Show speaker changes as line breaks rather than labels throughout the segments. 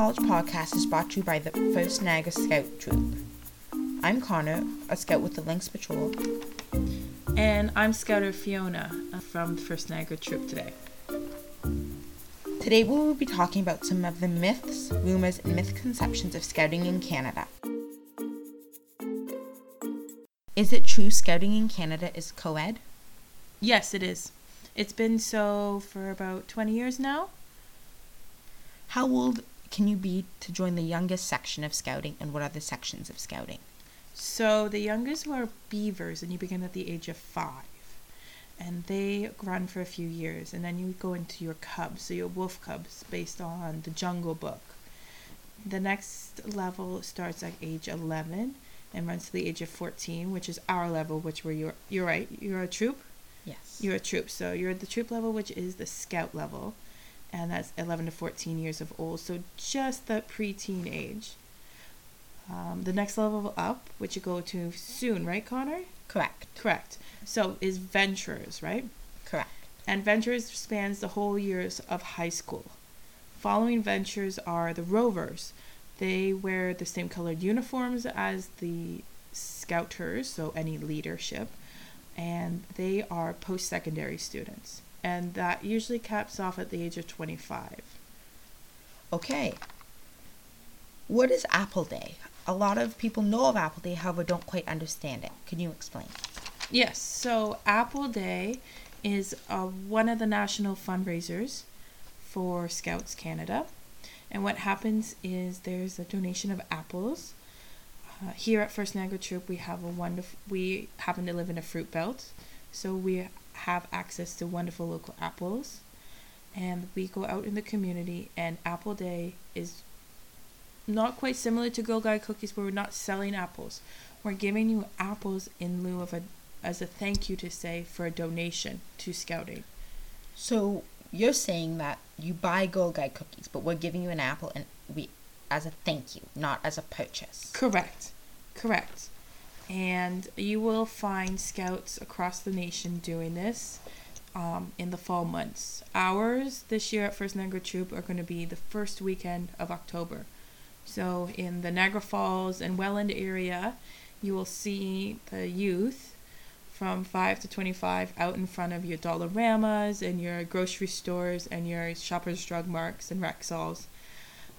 Knowledge podcast is brought to you by the First Niagara Scout Troop. I'm Connor, a scout with the Lynx Patrol.
And I'm Scouter Fiona uh, from the First Niagara Troop today.
Today we will be talking about some of the myths, rumors, and misconceptions of scouting in Canada. Is it true scouting in Canada is co ed?
Yes, it is. It's been so for about 20 years now.
How old can you be to join the youngest section of scouting, and what are the sections of scouting?
So the youngest were beavers, and you begin at the age of five. And they run for a few years, and then you go into your cubs, so your wolf cubs, based on the Jungle Book. The next level starts at age 11 and runs to the age of 14, which is our level, which were you're, you're right, you're a troop?
Yes.
You're a troop, so you're at the troop level, which is the scout level, and that's 11 to 14 years of old, so just the preteen age. Um, the next level up, which you go to soon, right, Connor?
Correct.
Correct. So is ventures, right?
Correct.
And ventures spans the whole years of high school. Following ventures are the rovers. They wear the same colored uniforms as the scouters, so any leadership, and they are post secondary students. And that usually caps off at the age of 25.
Okay. What is Apple Day? A lot of people know of Apple Day, however, don't quite understand it. Can you explain?
Yes, so Apple Day is uh, one of the national fundraisers for Scouts Canada. And what happens is there's a donation of apples. Uh, here at First Niagara Troop, we have a wonderful. We happen to live in a fruit belt, so we have access to wonderful local apples. And we go out in the community, and Apple Day is not quite similar to Girl Guide cookies, where we're not selling apples. We're giving you apples in lieu of a as a thank you to say for a donation to scouting.
So you're saying that you buy Girl Guide cookies, but we're giving you an apple and we as a thank you, not as a purchase.
Correct. Correct. And you will find scouts across the nation doing this um, in the fall months. Ours this year at First Niagara Troop are going to be the first weekend of October. So in the Niagara Falls and Welland area, you will see the youth from 5 to 25 out in front of your Dollaramas and your grocery stores and your Shoppers Drug Marts and Rexalls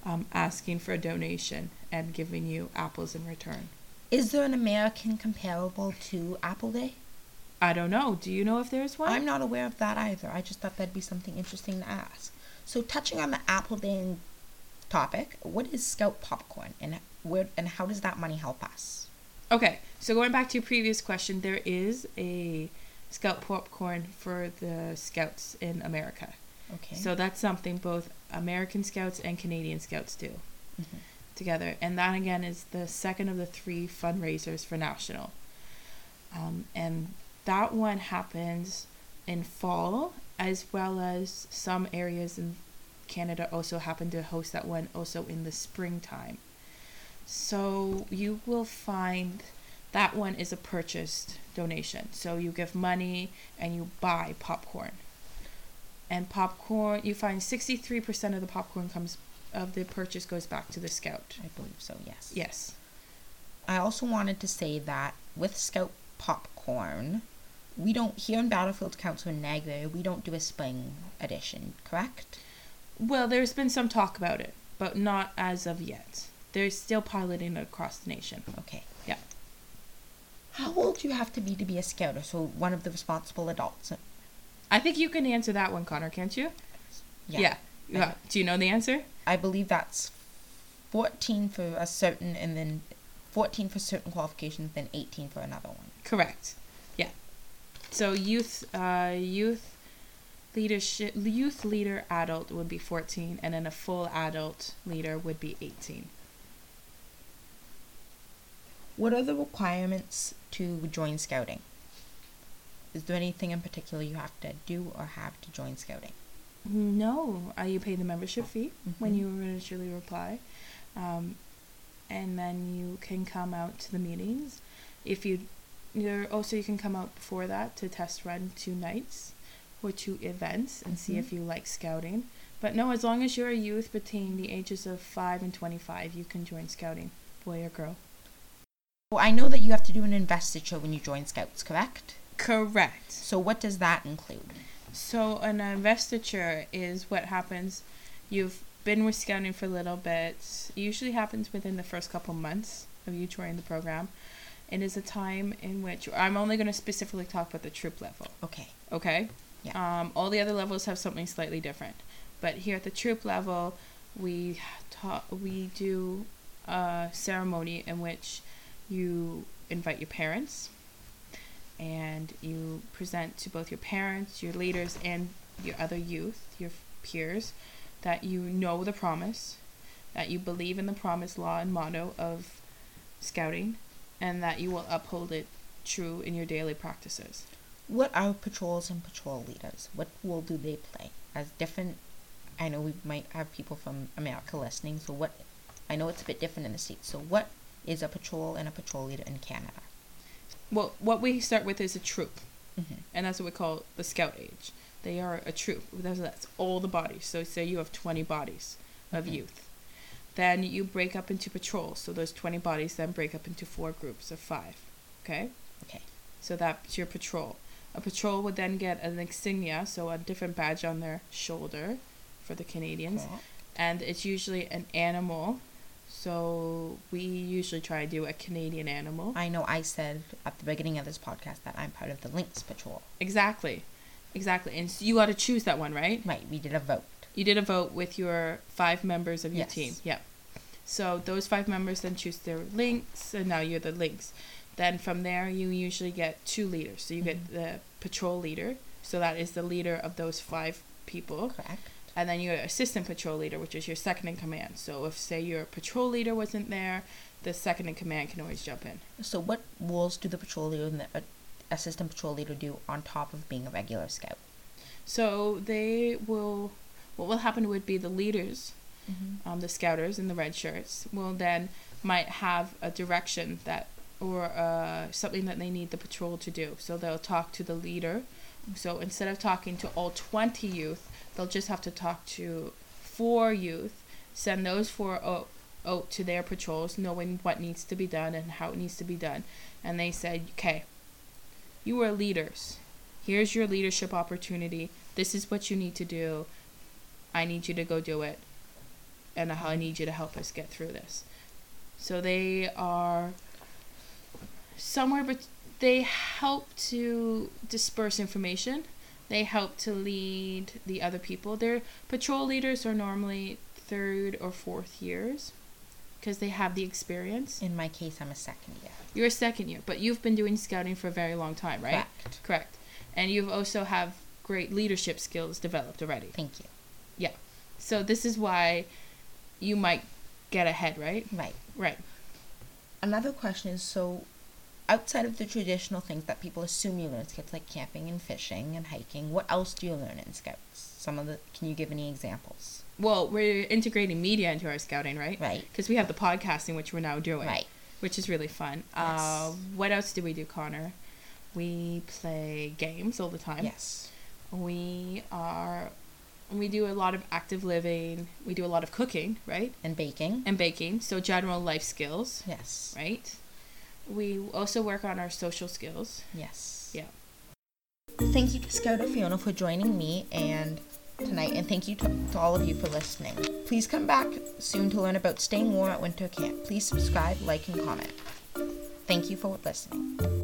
um, asking for a donation and giving you apples in return.
Is there an American comparable to Apple Day?
I don't know. Do you know if there's one?
I'm not aware of that either. I just thought that'd be something interesting to ask. So, touching on the Apple Day topic, what is Scout popcorn and where and how does that money help us?
Okay, so going back to your previous question, there is a Scout popcorn for the Scouts in America.
Okay.
So that's something both American Scouts and Canadian Scouts do
Mhm.
Together. And that again is the second of the three fundraisers for National. Um, and that one happens in fall as well as some areas in Canada also happen to host that one also in the springtime. So you will find that one is a purchased donation. So you give money and you buy popcorn. And popcorn, you find 63% of the popcorn comes of the purchase goes back to the scout.
I believe so, yes.
Yes.
I also wanted to say that with Scout popcorn, we don't here in Battlefield Council in Niagara, we don't do a spring edition, correct?
Well, there's been some talk about it, but not as of yet. They're still piloting it across the nation.
Okay.
Yeah.
How old do you have to be to be a scout or so one of the responsible adults?
I think you can answer that one, Connor, can't you? Yeah. Yeah. Do you know the answer?
I believe that's 14 for a certain and then 14 for certain qualifications, then 18 for another one.
Correct. Yeah. So youth, uh, youth leadership, youth leader adult would be 14, and then a full adult leader would be 18.
What are the requirements to join scouting? Is there anything in particular you have to do or have to join scouting?
No, uh, you pay the membership fee when
Mhm.
you initially reply, um, and then you can come out to the meetings. If you, you're also you can come out before that to test run two nights or two events and see
Mhm.
if you like scouting. But no, as long as you're a youth between the ages of 5 and 25, you can join scouting, boy or girl.
Well, I know that you have to do an investiture when you join Scouts, correct?
Correct.
So what does that include?
So an investiture is what happens. You've been with scouting for a little bit. It usually happens within the first couple months of you joining the program. It is a time in which I'm only going to specifically talk about the troop level.
Okay.
Okay.
Yeah.
Um, all the other levels have something slightly different, but here at the troop level, we ta- we do a ceremony in which you invite your parents, and you present to both your parents, your leaders, and your other youth, your peers, that you know the promise, that you believe in the promise law and motto of scouting, and that you will uphold it true in your daily practices.
What are patrols and patrol leaders? What role do they play? As different, I know we might have people from America listening, so what, I know it's a bit different in the States, so what is a patrol and a patrol leader in Canada?
Well, what we start with is a troop,
Mm-hmm.
and that's what we call the scout age. They are a troop. That's, that's all the bodies. So say you have 20 bodies of
Mhm.
youth. Then you break up into patrols. So those 20 bodies then break up into four groups of five. Okay?
Okay.
So that's your patrol. A patrol would then get an insignia, so a different badge on their shoulder for the Canadians. And it's usually an animal. So we usually try to do a Canadian animal.
I know I said at the beginning of this podcast that I'm part of the Lynx Patrol.
Exactly. Exactly. And so you got to choose that one, right?
Right, we did a vote.
You did a vote with your five members of your
Yes.
team. Yeah. So those five members then choose their Lynx, and now you're the Lynx. Then from there, you usually get two leaders. So you get
Mhm.
the patrol leader. So that is the leader of those five people.
Correct.
And then your assistant patrol leader, which is your second in command. So if, say, your patrol leader wasn't there, the second in command can always jump in.
So what roles do the patrol leader and the uh, assistant patrol leader do on top of being a regular scout?
So they will, what will happen would be the leaders
Mm-hmm.
um, the scouters in the red shirts will then might have a direction that or uh, something that they need the patrol to do. So they'll talk to the leader. So instead of talking to all 20 youth, they'll just have to talk to four youth, send those four out, out to their patrols, knowing what needs to be done and how it needs to be done. And they said, okay, you are leaders. Here's your leadership opportunity. This is what you need to do. I need you to go do it and I need you to help us get through this. So they are somewhere, but they help to disperse information. They help to lead the other people. Their patrol leaders are normally third or fourth years because they have the experience.
In my case, I'm a second year.
You're a second year, but you've been doing scouting for a very long time, right?
Correct.
Correct. And you've also have great leadership skills developed already.
Thank you. Yeah.
So this is why you might get ahead, right?
Right.
Right.
Another question is so outside of the traditional things that people assume you learn in scouts like camping and fishing and hiking, what else do you learn in scouts? Some of the can you give any examples?
Well, we're integrating media into our scouting, right?
Right.
Because we have the podcasting, which we're now doing,
Right.
which is really fun. Uh, what else do we do, Connor? We play games all the time.
Yes.
We are, we do a lot of active living. We do a lot of cooking, right?
And baking.
And baking. So general life skills,
Yes.
right? We also work on our social skills.
Yes.
Yeah.
Thank you to Scouter Fiona for joining me and tonight, and thank you to, to all of you for listening. Please come back soon to learn about staying warm at winter camp. Please subscribe, like, and comment. Thank you for listening.